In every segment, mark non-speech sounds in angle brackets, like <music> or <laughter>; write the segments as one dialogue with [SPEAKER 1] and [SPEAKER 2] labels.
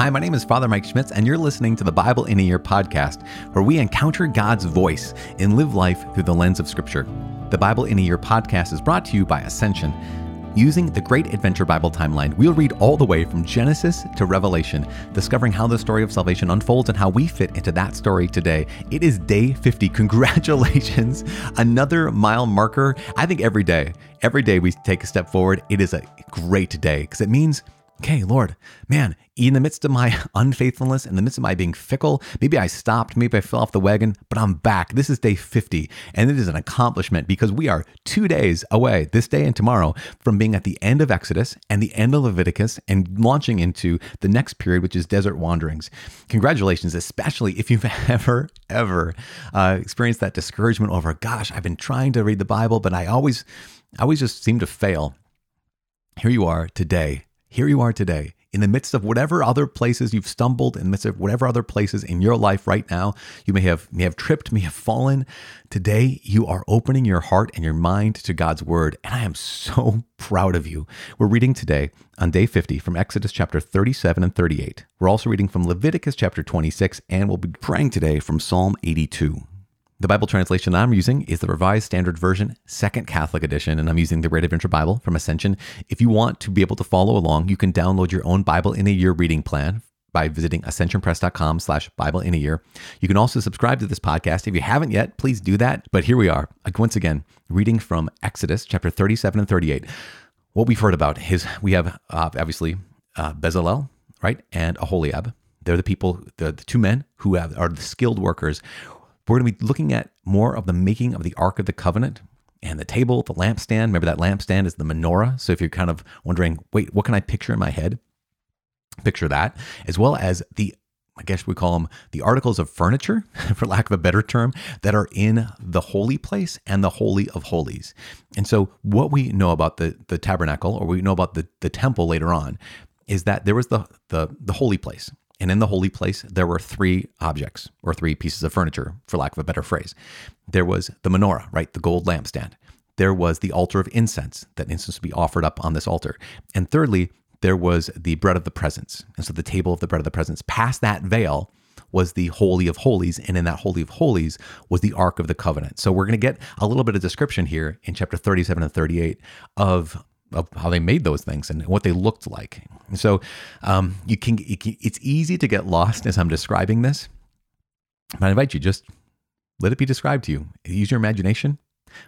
[SPEAKER 1] Hi, my name is Father Mike Schmitz, and you're listening to the Bible in a Year podcast, where we encounter God's voice and live life through the lens of Scripture. The Bible in a Year podcast is brought to you by Ascension. Using the Great Adventure Bible timeline, we'll read all the way from Genesis to Revelation, discovering how the story of salvation unfolds and how we fit into that story today. It is day 50. <laughs> Congratulations. Another mile marker. I think every day, every day we take a step forward, it is a great day because it means okay, Lord, man, in the midst of my <laughs> unfaithfulness, in the midst of my being fickle, maybe I stopped, maybe I fell off the wagon, but I'm back. This is day 50, and it is an accomplishment because we are two days away, this day and tomorrow, from being at the end of Exodus and the end of Leviticus and launching into the next period, which is desert wanderings. Congratulations, especially if you've <laughs> ever, ever uh, experienced that discouragement over, gosh, I've been trying to read the Bible, but I always, I always just seem to fail. Here you are today here you are today in the midst of whatever other places you've stumbled in the midst of whatever other places in your life right now you may have may have tripped may have fallen. Today you are opening your heart and your mind to god's word and i am so <laughs> proud of you. We're reading today on day 50 from exodus chapter 37 and 38 we're also reading from leviticus chapter 26 and we'll be praying today from psalm 82 the Bible translation I'm using is the Revised Standard Version, Second Catholic Edition, and I'm using the Great Adventure Bible from Ascension. If you want to be able to follow along, you can download your own Bible in a Year reading plan by visiting ascensionpress.com slash Bible in a Year. You can also subscribe to this podcast. If you haven't yet, please do that. But here we are, once again, reading from Exodus chapter 37 and 38. What we've heard about is we have uh, obviously uh, Bezalel, right, and Aholiab. They're the people, the, the two men who have, are the skilled workers we're going to be looking at more of the making of the Ark of the Covenant and the table, the lampstand. Remember that lampstand is the menorah. So if you're kind of wondering, wait, what can I picture in my head? Picture that, as well as the I guess we call them the articles of furniture, <laughs> for lack of a better term, that are in the holy place and the holy of holies. And so, what we know about the the tabernacle, or we know about the the temple later on, is that there was the the the holy place, and in the holy place, there were three objects or three pieces of furniture, for lack of a better phrase. There was the menorah, right? The gold lampstand. There was the altar of incense, that incense would be offered up on this altar. And thirdly, there was the bread of the presence. And so the table of the bread of the presence. Past that veil was the Holy of Holies. And in that Holy of Holies was the Ark of the Covenant. So we're going to get a little bit of description here in chapter 37 and 38 of of how they made those things and what they looked like. So um, you can, it's easy to get lost as I'm describing this. But I invite you just let it be described to you. Use your imagination.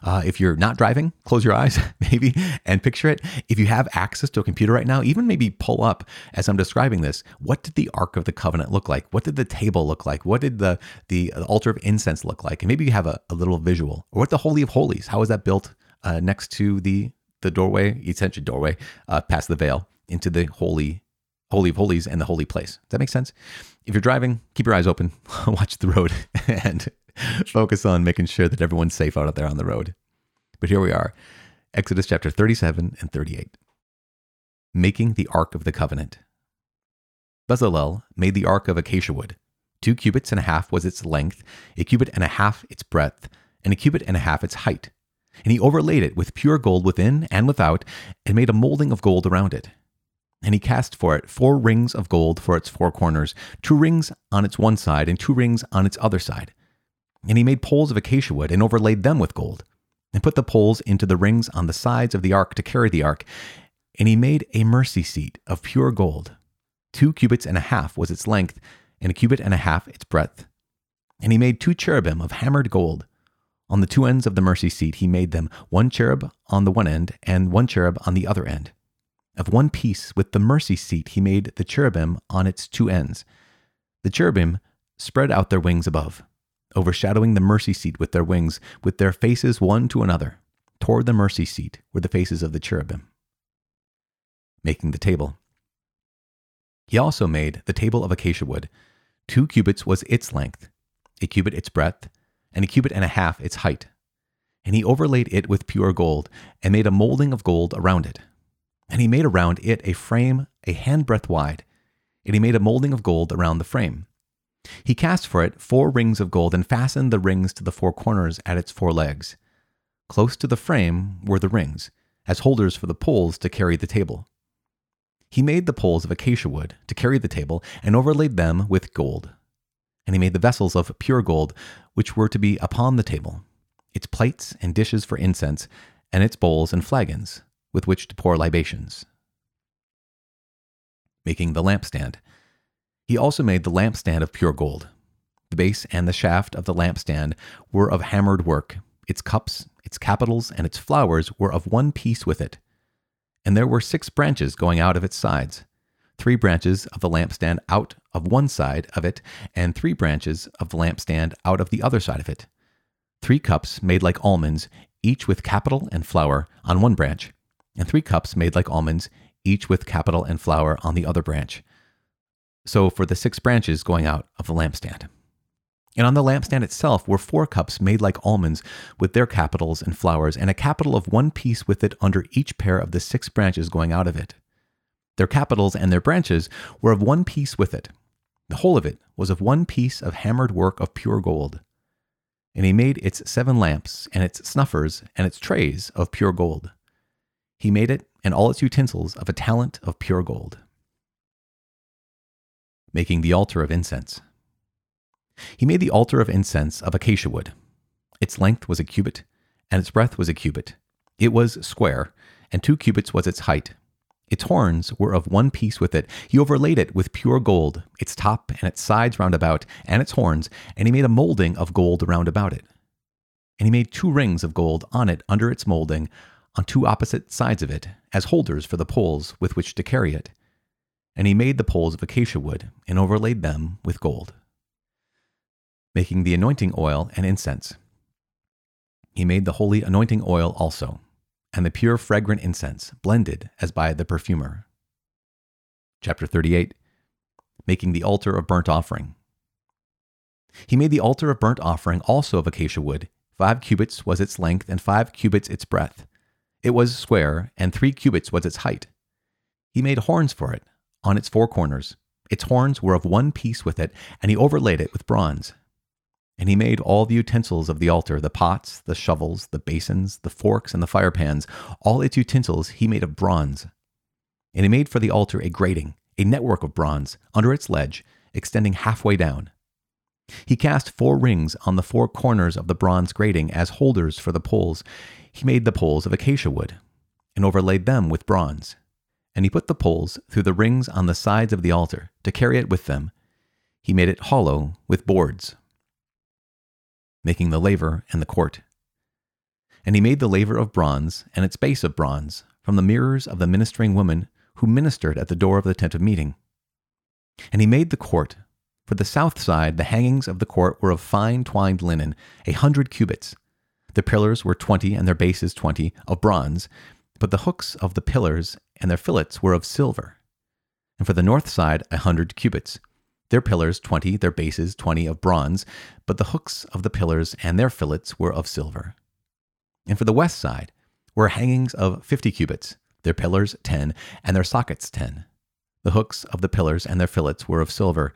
[SPEAKER 1] Uh, if you're not driving, close your eyes, <laughs> maybe, and picture it. If you have access to a computer right now, even maybe pull up as I'm describing this. What did the Ark of the Covenant look like? What did the table look like? What did the the altar of incense look like? And maybe you have a, a little visual. Or what the Holy of Holies? How was that built uh, next to the the doorway, essentially doorway, uh, past the veil into the holy, holy of holies and the holy place. Does that make sense? If you're driving, keep your eyes open, <laughs> watch the road, <laughs> and focus on making sure that everyone's safe out there on the road. But here we are, Exodus chapter 37 and 38. Making the Ark of the Covenant. Bezalel made the Ark of acacia wood. Two cubits and a half was its length, a cubit and a half its breadth, and a cubit and a half its height and he overlaid it with pure gold within and without, and made a molding of gold around it. And he cast for it four rings of gold for its four corners, two rings on its one side and two rings on its other side. And he made poles of acacia wood and overlaid them with gold, and put the poles into the rings on the sides of the ark to carry the ark. And he made a mercy seat of pure gold. Two cubits and a half was its length, and a cubit and a half its breadth. And he made two cherubim of hammered gold. On the two ends of the mercy seat, he made them one cherub on the one end and one cherub on the other end. Of one piece with the mercy seat, he made the cherubim on its two ends. The cherubim spread out their wings above, overshadowing the mercy seat with their wings, with their faces one to another. Toward the mercy seat were the faces of the cherubim. Making the table. He also made the table of acacia wood. Two cubits was its length, a cubit its breadth, and a cubit and a half its height. And he overlaid it with pure gold, and made a molding of gold around it. And he made around it a frame a handbreadth wide, and he made a molding of gold around the frame. He cast for it four rings of gold, and fastened the rings to the four corners at its four legs. Close to the frame were the rings, as holders for the poles to carry the table. He made the poles of acacia wood to carry the table and overlaid them with gold. And he made the vessels of pure gold, which were to be upon the table, its plates and dishes for incense, and its bowls and flagons, with which to pour libations. Making the lampstand. He also made the lampstand of pure gold. The base and the shaft of the lampstand were of hammered work. Its cups, its capitals, and its flowers were of one piece with it. And there were six branches going out of its sides three branches of the lampstand out of one side of it, and three branches of the lampstand out of the other side of it. Three cups made like almonds, each with capital and flower on one branch, and three cups made like almonds, each with capital and flower on the other branch. So for the six branches going out of the lampstand. And on the lampstand itself were four cups made like almonds with their capitals and flowers, and a capital of one piece with it under each pair of the six branches going out of it. Their capitals and their branches were of one piece with it. The whole of it was of one piece of hammered work of pure gold. And he made its seven lamps, and its snuffers, and its trays of pure gold. He made it and all its utensils of a talent of pure gold. Making the altar of incense. He made the altar of incense of acacia wood. Its length was a cubit, and its breadth was a cubit. It was square, and two cubits was its height. Its horns were of one piece with it. He overlaid it with pure gold, its top and its sides round about, and its horns, and he made a molding of gold round about it. And he made two rings of gold on it under its molding, on two opposite sides of it, as holders for the poles with which to carry it. And he made the poles of acacia wood, and overlaid them with gold making the anointing oil and incense. He made the holy anointing oil also, and the pure fragrant incense, blended as by the perfumer. Chapter 38 Making the altar of burnt offering. He made the altar of burnt offering also of acacia wood. Five cubits was its length, and five cubits its breadth. It was square, and three cubits was its height. He made horns for it on its four corners. Its horns were of one piece with it, and he overlaid it with bronze. And he made all the utensils of the altar the pots, the shovels, the basins, the forks, and the firepans. All its utensils he made of bronze. And he made for the altar a grating, a network of bronze, under its ledge, extending halfway down. He cast four rings on the four corners of the bronze grating as holders for the poles. He made the poles of acacia wood, and overlaid them with bronze. And he put the poles through the rings on the sides of the altar to carry it with them. He made it hollow with boards making the laver and the court. And he made the laver of bronze and its base of bronze from the mirrors of the ministering women who ministered at the door of the tent of meeting. And he made the court. For the south side, the hangings of the court were of fine twined linen, a hundred cubits. The pillars were twenty, and their bases twenty, of bronze, but the hooks of the pillars and their fillets were of silver. And for the north side, a hundred cubits. Their pillars, 20, their bases, 20 of bronze, but the hooks of the pillars and their fillets were of silver. And for the west side were hangings of 50 cubits, their pillars, 10, and their sockets, 10. The hooks of the pillars and their fillets were of silver.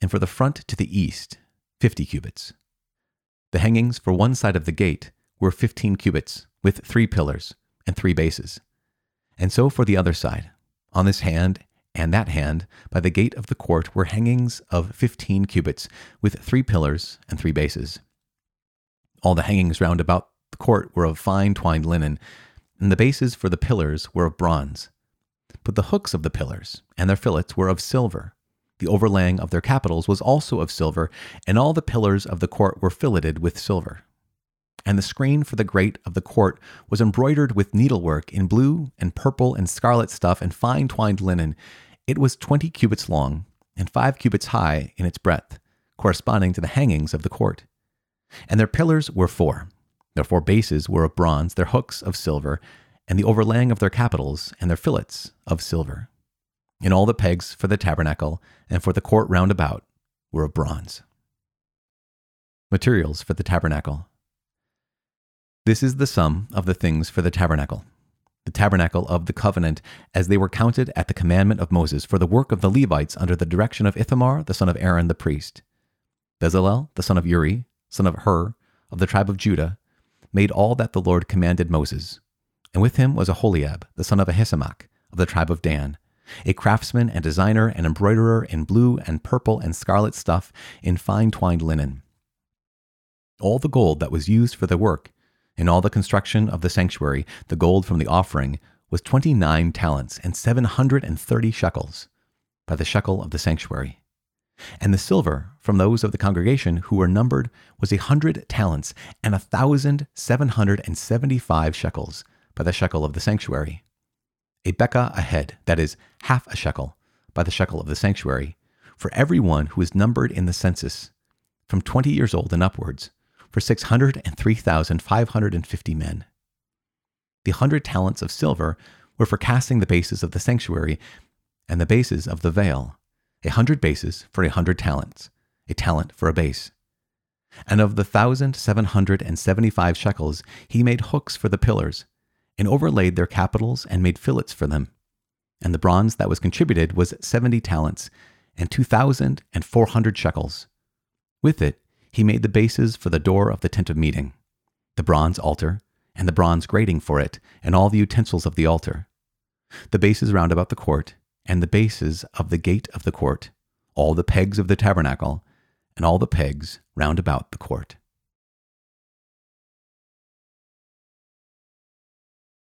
[SPEAKER 1] And for the front to the east, 50 cubits. The hangings for one side of the gate were 15 cubits, with three pillars and three bases. And so for the other side. On this hand and that hand, by the gate of the court, were hangings of fifteen cubits, with three pillars and three bases. All the hangings round about the court were of fine twined linen, and the bases for the pillars were of bronze. But the hooks of the pillars and their fillets were of silver. The overlaying of their capitals was also of silver, and all the pillars of the court were filleted with silver. And the screen for the grate of the court was embroidered with needlework in blue and purple and scarlet stuff and fine twined linen, it was 20 cubits long and 5 cubits high in its breadth, corresponding to the hangings of the court. And their pillars were four. Their four bases were of bronze, their hooks of silver, and the overlaying of their capitals and their fillets of silver. And all the pegs for the tabernacle and for the court round about were of bronze. Materials for the tabernacle. This is the sum of the things for the tabernacle the tabernacle of the covenant, as they were counted at the commandment of Moses for the work of the Levites under the direction of Ithamar, the son of Aaron the priest. Bezalel, the son of Uri, son of Hur, of the tribe of Judah, made all that the Lord commanded Moses. And with him was Aholiab, the son of Ahisamach, of the tribe of Dan. a craftsman and designer and embroiderer in blue and purple and scarlet stuff in fine twined linen. All the gold that was used for the work, in all the construction of the sanctuary, the gold from the offering, was twenty nine talents and seven hundred and thirty shekels, by the shekel of the sanctuary. And the silver from those of the congregation who were numbered was a hundred talents and a thousand seven hundred and seventy five shekels, by the shekel of the sanctuary. A bekah a head, that is, half a shekel, by the shekel of the sanctuary, for every one who is numbered in the census, from twenty years old and upwards, for six hundred and three thousand five hundred and fifty men. The hundred talents of silver were for casting the bases of the sanctuary and the bases of the veil, a hundred bases for a hundred talents, a talent for a base. And of the thousand seven hundred and seventy five shekels he made hooks for the pillars, and overlaid their capitals and made fillets for them. And the bronze that was contributed was seventy talents, and two thousand and four hundred shekels. With it he made the bases for the door of the tent of meeting, the bronze altar, and the bronze grating for it, and all the utensils of the altar, the bases round about the court, and the bases of the gate of the court, all the pegs of the tabernacle, and all the pegs round about the court.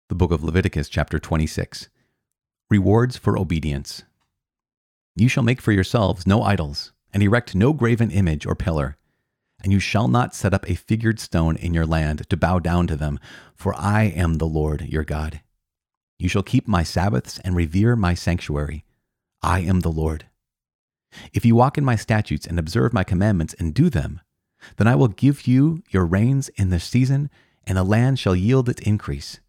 [SPEAKER 1] The book of Leviticus, chapter 26. Rewards for obedience. You shall make for yourselves no idols, and erect no graven image or pillar. And you shall not set up a figured stone in your land to bow down to them, for I am the Lord your God. You shall keep my Sabbaths and revere my sanctuary. I am the Lord. If you walk in my statutes and observe my commandments and do them, then I will give you your rains in the season, and the land shall yield its increase,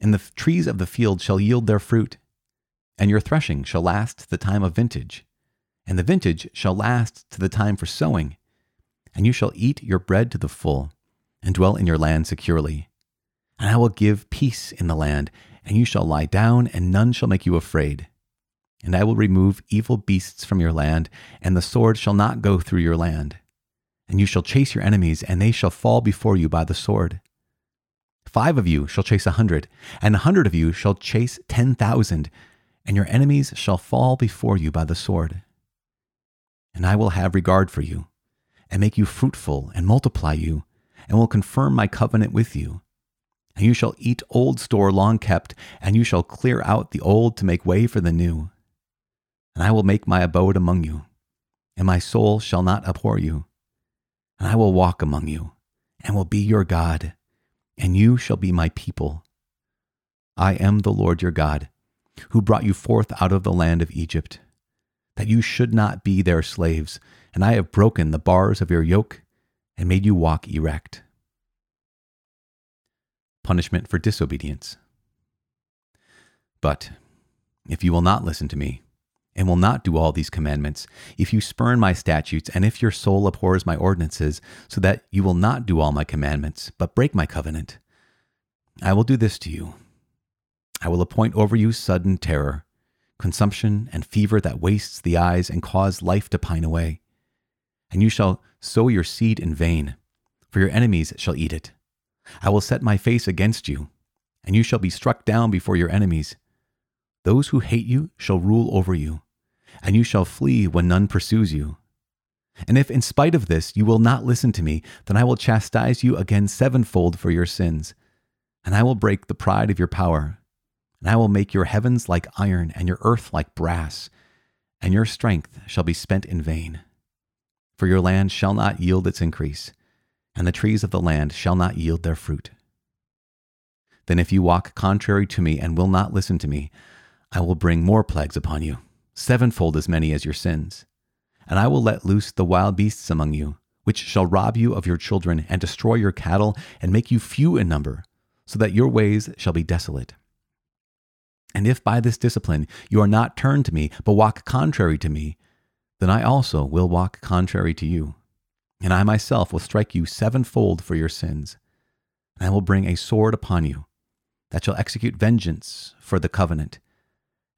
[SPEAKER 1] and the trees of the field shall yield their fruit, and your threshing shall last the time of vintage, and the vintage shall last to the time for sowing, and you shall eat your bread to the full, and dwell in your land securely. And I will give peace in the land, and you shall lie down, and none shall make you afraid. And I will remove evil beasts from your land, and the sword shall not go through your land. And you shall chase your enemies, and they shall fall before you by the sword. Five of you shall chase a hundred, and a hundred of you shall chase ten thousand, and your enemies shall fall before you by the sword. And I will have regard for you and make you fruitful and multiply you, and will confirm my covenant with you. And you shall eat old store long kept, and you shall clear out the old to make way for the new. And I will make my abode among you, and my soul shall not abhor you. And I will walk among you, and will be your God, and you shall be my people. I am the Lord your God, who brought you forth out of the land of Egypt, that you should not be their slaves and I have broken the bars of your yoke and made you walk erect. Punishment for disobedience. But if you will not listen to me, and will not do all these commandments, if you spurn my statutes, and if your soul abhors my ordinances, so that you will not do all my commandments, but break my covenant, I will do this to you. I will appoint over you sudden terror, consumption, and fever that wastes the eyes and cause life to pine away and you shall sow your seed in vain, for your enemies shall eat it. I will set my face against you, and you shall be struck down before your enemies. Those who hate you shall rule over you, and you shall flee when none pursues you. And if in spite of this you will not listen to me, then I will chastise you again sevenfold for your sins, and I will break the pride of your power, and I will make your heavens like iron and your earth like brass, and your strength shall be spent in vain for your land shall not yield its increase, and the trees of the land shall not yield their fruit. Then if you walk contrary to me and will not listen to me, I will bring more plagues upon you, sevenfold as many as your sins. And I will let loose the wild beasts among you, which shall rob you of your children and destroy your cattle and make you few in number, so that your ways shall be desolate. And if by this discipline you are not turned to me, but walk contrary to me, then I also will walk contrary to you, and I myself will strike you sevenfold for your sins. And I will bring a sword upon you that shall execute vengeance for the covenant.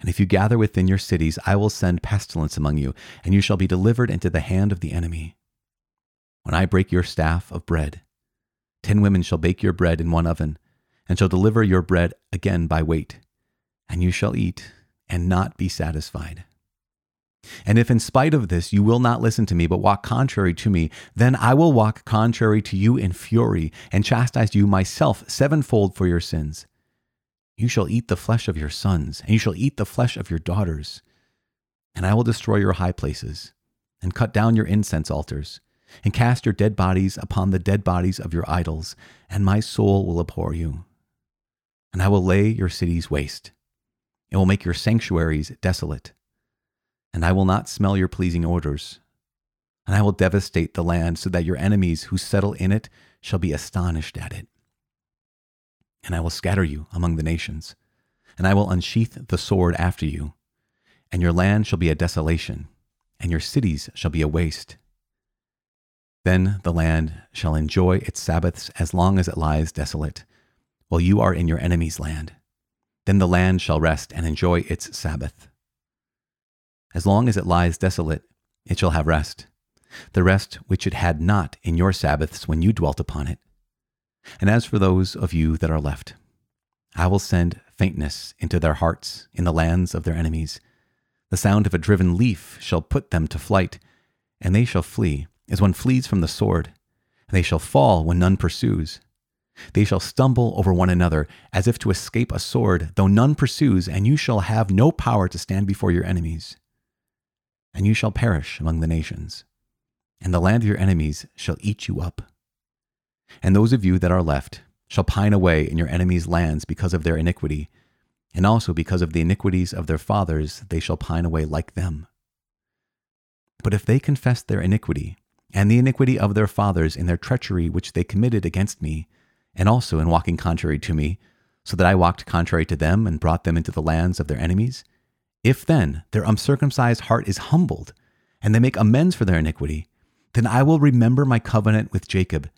[SPEAKER 1] And if you gather within your cities, I will send pestilence among you, and you shall be delivered into the hand of the enemy. When I break your staff of bread, ten women shall bake your bread in one oven, and shall deliver your bread again by weight. And you shall eat, and not be satisfied. And if in spite of this you will not listen to me, but walk contrary to me, then I will walk contrary to you in fury, and chastise you myself sevenfold for your sins. You shall eat the flesh of your sons, and you shall eat the flesh of your daughters. And I will destroy your high places, and cut down your incense altars, and cast your dead bodies upon the dead bodies of your idols, and my soul will abhor you. And I will lay your cities waste, and will make your sanctuaries desolate and I will not smell your pleasing odors. And I will devastate the land so that your enemies who settle in it shall be astonished at it. And I will scatter you among the nations, and I will unsheath the sword after you, and your land shall be a desolation, and your cities shall be a waste. Then the land shall enjoy its Sabbaths as long as it lies desolate, while you are in your enemy's land. Then the land shall rest and enjoy its Sabbath. As long as it lies desolate, it shall have rest, the rest which it had not in your Sabbaths when you dwelt upon it. And as for those of you that are left, I will send faintness into their hearts in the lands of their enemies. The sound of a driven leaf shall put them to flight, and they shall flee as one flees from the sword, and they shall fall when none pursues. They shall stumble over one another as if to escape a sword, though none pursues, and you shall have no power to stand before your enemies and you shall perish among the nations, and the land of your enemies shall eat you up. And those of you that are left shall pine away in your enemies' lands because of their iniquity, and also because of the iniquities of their fathers, they shall pine away like them. But if they confess their iniquity, and the iniquity of their fathers in their treachery which they committed against me, and also in walking contrary to me, so that I walked contrary to them and brought them into the lands of their enemies, if then their uncircumcised heart is humbled, and they make amends for their iniquity, then I will remember my covenant with Jacob,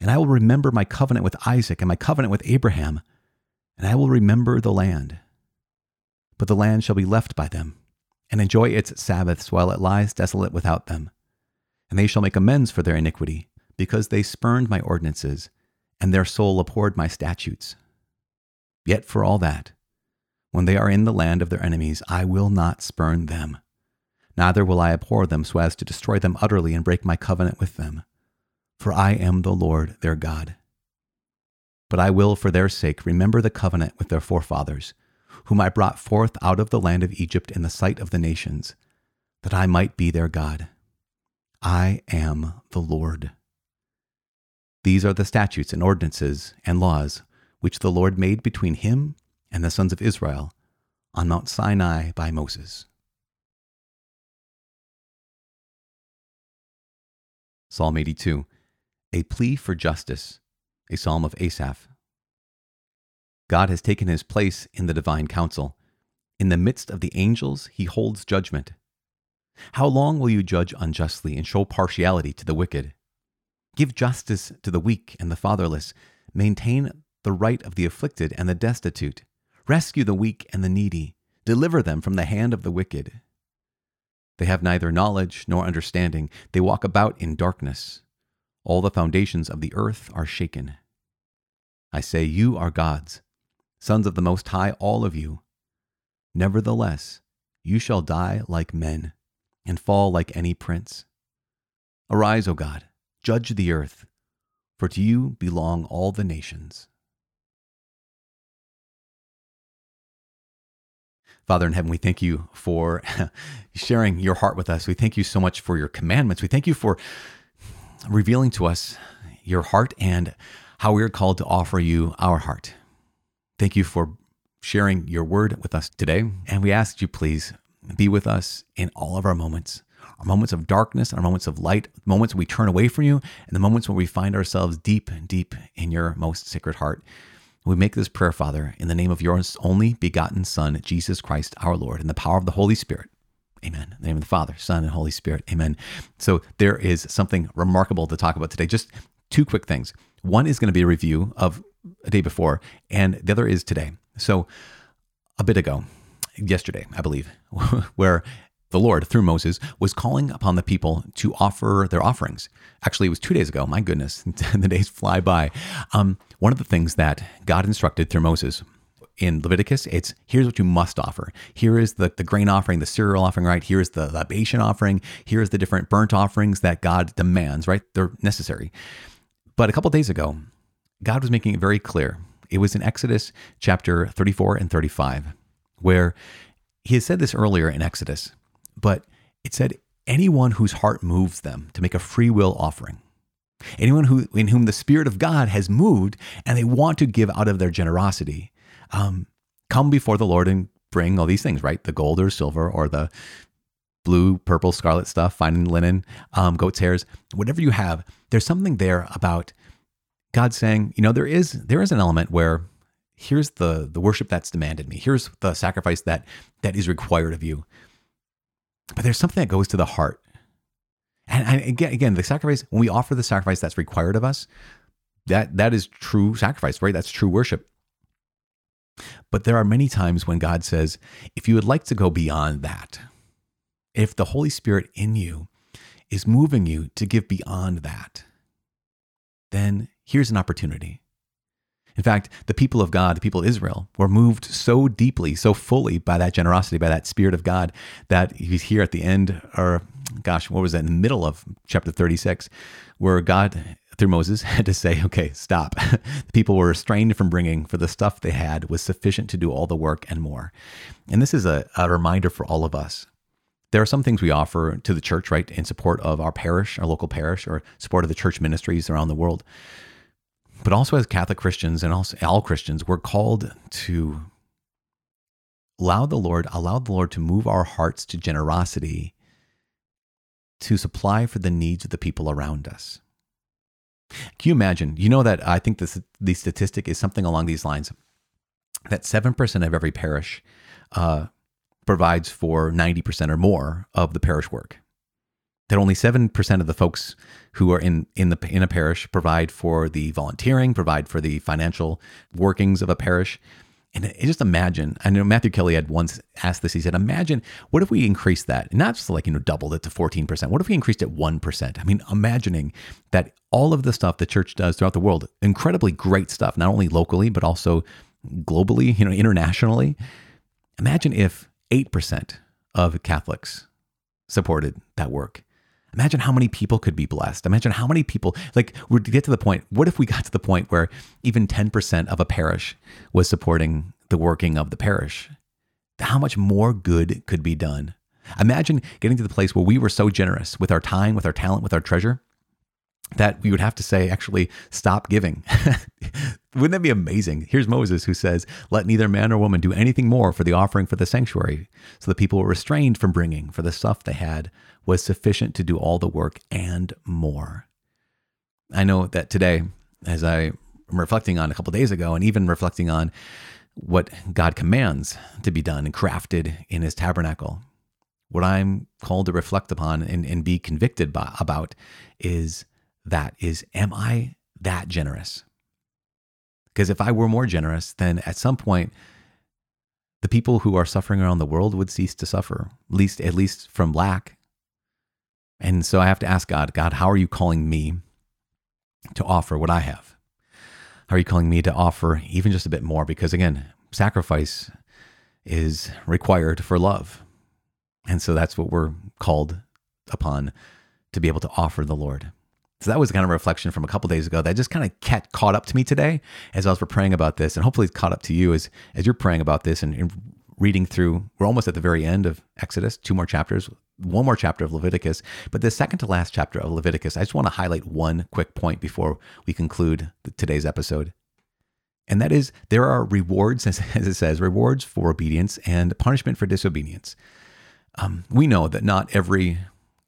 [SPEAKER 1] and I will remember my covenant with Isaac, and my covenant with Abraham, and I will remember the land. But the land shall be left by them, and enjoy its Sabbaths while it lies desolate without them. And they shall make amends for their iniquity, because they spurned my ordinances, and their soul abhorred my statutes. Yet for all that, when they are in the land of their enemies, I will not spurn them. Neither will I abhor them so as to destroy them utterly and break my covenant with them. For I am the Lord their God. But I will, for their sake, remember the covenant with their forefathers, whom I brought forth out of the land of Egypt in the sight of the nations, that I might be their God. I am the Lord. These are the statutes and ordinances and laws which the Lord made between him and the sons of Israel on Mount Sinai by Moses. Psalm 82, a plea for justice, a psalm of Asaph. God has taken his place in the divine council. In the midst of the angels, he holds judgment. How long will you judge unjustly and show partiality to the wicked? Give justice to the weak and the fatherless. Maintain the right of the afflicted and the destitute. Rescue the weak and the needy, deliver them from the hand of the wicked. They have neither knowledge nor understanding, they walk about in darkness. All the foundations of the earth are shaken. I say, You are gods, sons of the Most High, all of you. Nevertheless, you shall die like men, and fall like any prince. Arise, O God, judge the earth, for to you belong all the nations. Father in heaven, we thank you for <laughs> sharing your heart with us. We thank you so much for your commandments. We thank you for revealing to us your heart and how we are called to offer you our heart. Thank you for sharing your word with us today. And we ask you, please be with us in all of our moments our moments of darkness, and our moments of light, moments we turn away from you, and the moments where we find ourselves deep, deep in your most sacred heart. We make this prayer, Father, in the name of your only begotten Son, Jesus Christ our Lord, in the power of the Holy Spirit. Amen. In the name of the Father, Son, and Holy Spirit. Amen. So there is something remarkable to talk about today. Just two quick things. One is going to be a review of a day before, and the other is today. So a bit ago, yesterday, I believe, <laughs> where the Lord, through Moses, was calling upon the people to offer their offerings. Actually, it was two days ago. My goodness, <laughs> the days fly by. Um, one of the things that God instructed through Moses in Leviticus, it's here's what you must offer. Here is the, the grain offering, the cereal offering, right? Here's the libation offering. Here's the different burnt offerings that God demands, right? They're necessary. But a couple days ago, God was making it very clear. It was in Exodus chapter 34 and 35, where he had said this earlier in Exodus, but it said, anyone whose heart moves them to make a free will offering. Anyone who, in whom the Spirit of God has moved and they want to give out of their generosity, um, come before the Lord and bring all these things, right? The gold or silver or the blue, purple, scarlet stuff, fine linen, um, goat's hairs, whatever you have. There's something there about God saying, you know, there is there is an element where here's the the worship that's demanded me. Here's the sacrifice that that is required of you. But there's something that goes to the heart. And, again, again, the sacrifice, when we offer the sacrifice that's required of us, that that is true sacrifice, right? That's true worship. But there are many times when God says, if you would like to go beyond that, if the Holy Spirit in you is moving you to give beyond that, then here's an opportunity. In fact, the people of God, the people of Israel, were moved so deeply, so fully by that generosity, by that Spirit of God, that he's here at the end, or gosh, what was that, in the middle of chapter 36, where God, through Moses, <laughs> had to say, okay, stop. <laughs> the people were restrained from bringing, for the stuff they had was sufficient to do all the work and more. And this is a, a reminder for all of us there are some things we offer to the church, right, in support of our parish, our local parish, or support of the church ministries around the world. But also, as Catholic Christians and also all Christians, we're called to allow the Lord, allow the Lord to move our hearts to generosity to supply for the needs of the people around us. Can you imagine? You know that I think this the statistic is something along these lines that seven percent of every parish uh, provides for ninety percent or more of the parish work that only 7% of the folks who are in, in, the, in a parish provide for the volunteering, provide for the financial workings of a parish. And just imagine, I know Matthew Kelly had once asked this. He said, Imagine what if we increased that, not just like, you know, doubled it to 14%. What if we increased it 1%? I mean, imagining that all of the stuff the church does throughout the world, incredibly great stuff, not only locally, but also globally, you know, internationally. Imagine if 8% of Catholics supported that work. Imagine how many people could be blessed. Imagine how many people, like, we get to the point. What if we got to the point where even 10% of a parish was supporting the working of the parish? How much more good could be done? Imagine getting to the place where we were so generous with our time, with our talent, with our treasure, that we would have to say, actually, stop giving. <laughs> Wouldn't that be amazing? Here's Moses who says, Let neither man nor woman do anything more for the offering for the sanctuary. So the people were restrained from bringing, for the stuff they had was sufficient to do all the work and more. I know that today, as I am reflecting on a couple days ago, and even reflecting on what God commands to be done and crafted in his tabernacle, what I'm called to reflect upon and, and be convicted by, about is that is, am I that generous? Because if I were more generous, then at some point, the people who are suffering around the world would cease to suffer, at least, at least from lack and so I have to ask God, God, how are you calling me to offer what I have? How are you calling me to offer even just a bit more? Because again, sacrifice is required for love. And so that's what we're called upon to be able to offer the Lord. So that was kind of reflection from a couple days ago that just kind of kept, caught up to me today as I was praying about this. And hopefully it's caught up to you as, as you're praying about this and, and reading through. We're almost at the very end of Exodus, two more chapters, one more chapter of Leviticus. But the second to last chapter of Leviticus, I just want to highlight one quick point before we conclude today's episode. And that is there are rewards, as, it says, rewards for obedience and punishment for disobedience. Um, we know that not every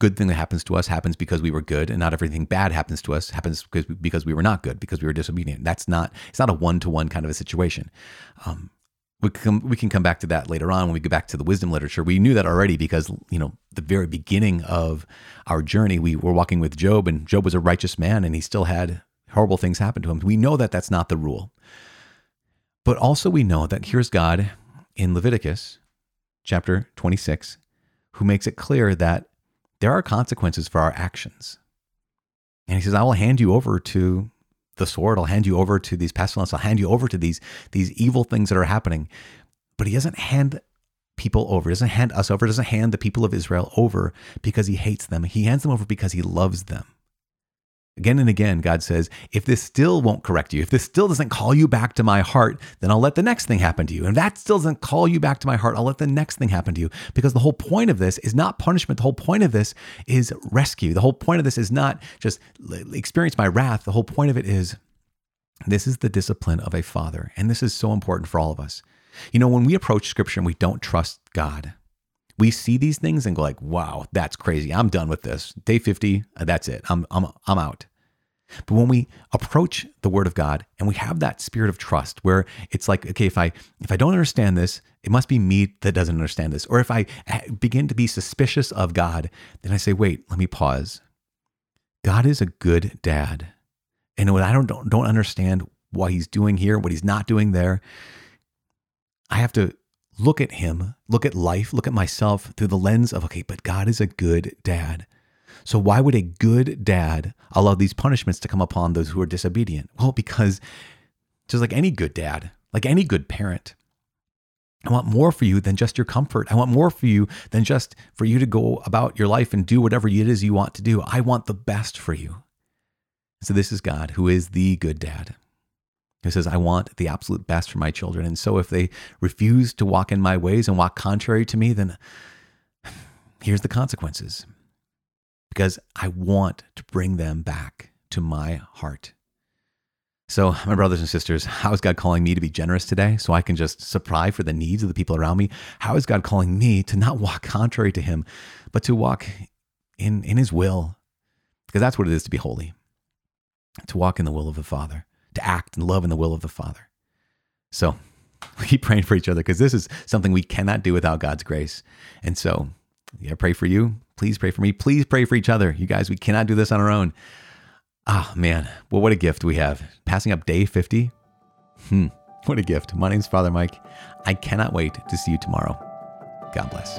[SPEAKER 1] good thing that happens to us happens because we were good, and not everything bad happens to us happens because, because we were not good, because we were disobedient. That's not, it's not a one to one kind of a situation. Um, we can, we can come back to that later on when we go back to the wisdom literature. We knew that already because, you know, the very beginning of our journey, we were walking with Job, and Job was a righteous man and he still had horrible things happen to him. We know that that's not the rule. But also, we know that here's God in Leviticus chapter 26 who makes it clear that there are consequences for our actions. And he says, I will hand you over to the sword. I'll hand you over to these pestilence. I'll hand you over to these these evil things that are happening. But he doesn't hand people over. He doesn't hand us over. He doesn't hand the people of Israel over because he hates them. He hands them over because he loves them. Again and again, God says, if this still won't correct you, if this still doesn't call you back to my heart, then I'll let the next thing happen to you. And if that still doesn't call you back to my heart, I'll let the next thing happen to you. Because the whole point of this is not punishment. The whole point of this is rescue. The whole point of this is not just experience my wrath. The whole point of it is this is the discipline of a father. And this is so important for all of us. You know, when we approach scripture and we don't trust God, we see these things and go like, wow, that's crazy. I'm done with this. Day 50, uh, that's it. I'm, I'm, I'm out. But when we approach the word of God and we have that spirit of trust where it's like, okay, if I if I don't understand this, it must be me that doesn't understand this. Or if I begin to be suspicious of God, then I say, wait, let me pause. God is a good dad. And when I don't, don't, don't understand what he's doing here, what he's not doing there, I have to look at him, look at life, look at myself through the lens of, okay, but God is a good dad. So, why would a good dad allow these punishments to come upon those who are disobedient? Well, because just like any good dad, like any good parent, I want more for you than just your comfort. I want more for you than just for you to go about your life and do whatever it is you want to do. I want the best for you. So, this is God who is the good dad. Who says, I want the absolute best for my children. And so, if they refuse to walk in my ways and walk contrary to me, then <sighs> here's the consequences because I want to bring them back to my heart. So, my brothers and sisters, how is God calling me to be generous today so I can just supply for the needs of the people around me? How is God calling me to not walk contrary to Him, but to walk in, in His will? Because that's what it is to be holy, to walk in the will of the Father, to act and love in the will of the Father. So, <laughs> we keep praying for each other because this is something we cannot do without God's grace. And so, yeah, pray for you. Please pray for me. Please pray for each other. You guys, we cannot do this on our own. Ah, oh, man. Well, what a gift we have. Passing up day 50. Hmm. What a gift. My name's Father Mike. I cannot wait to see you tomorrow. God bless.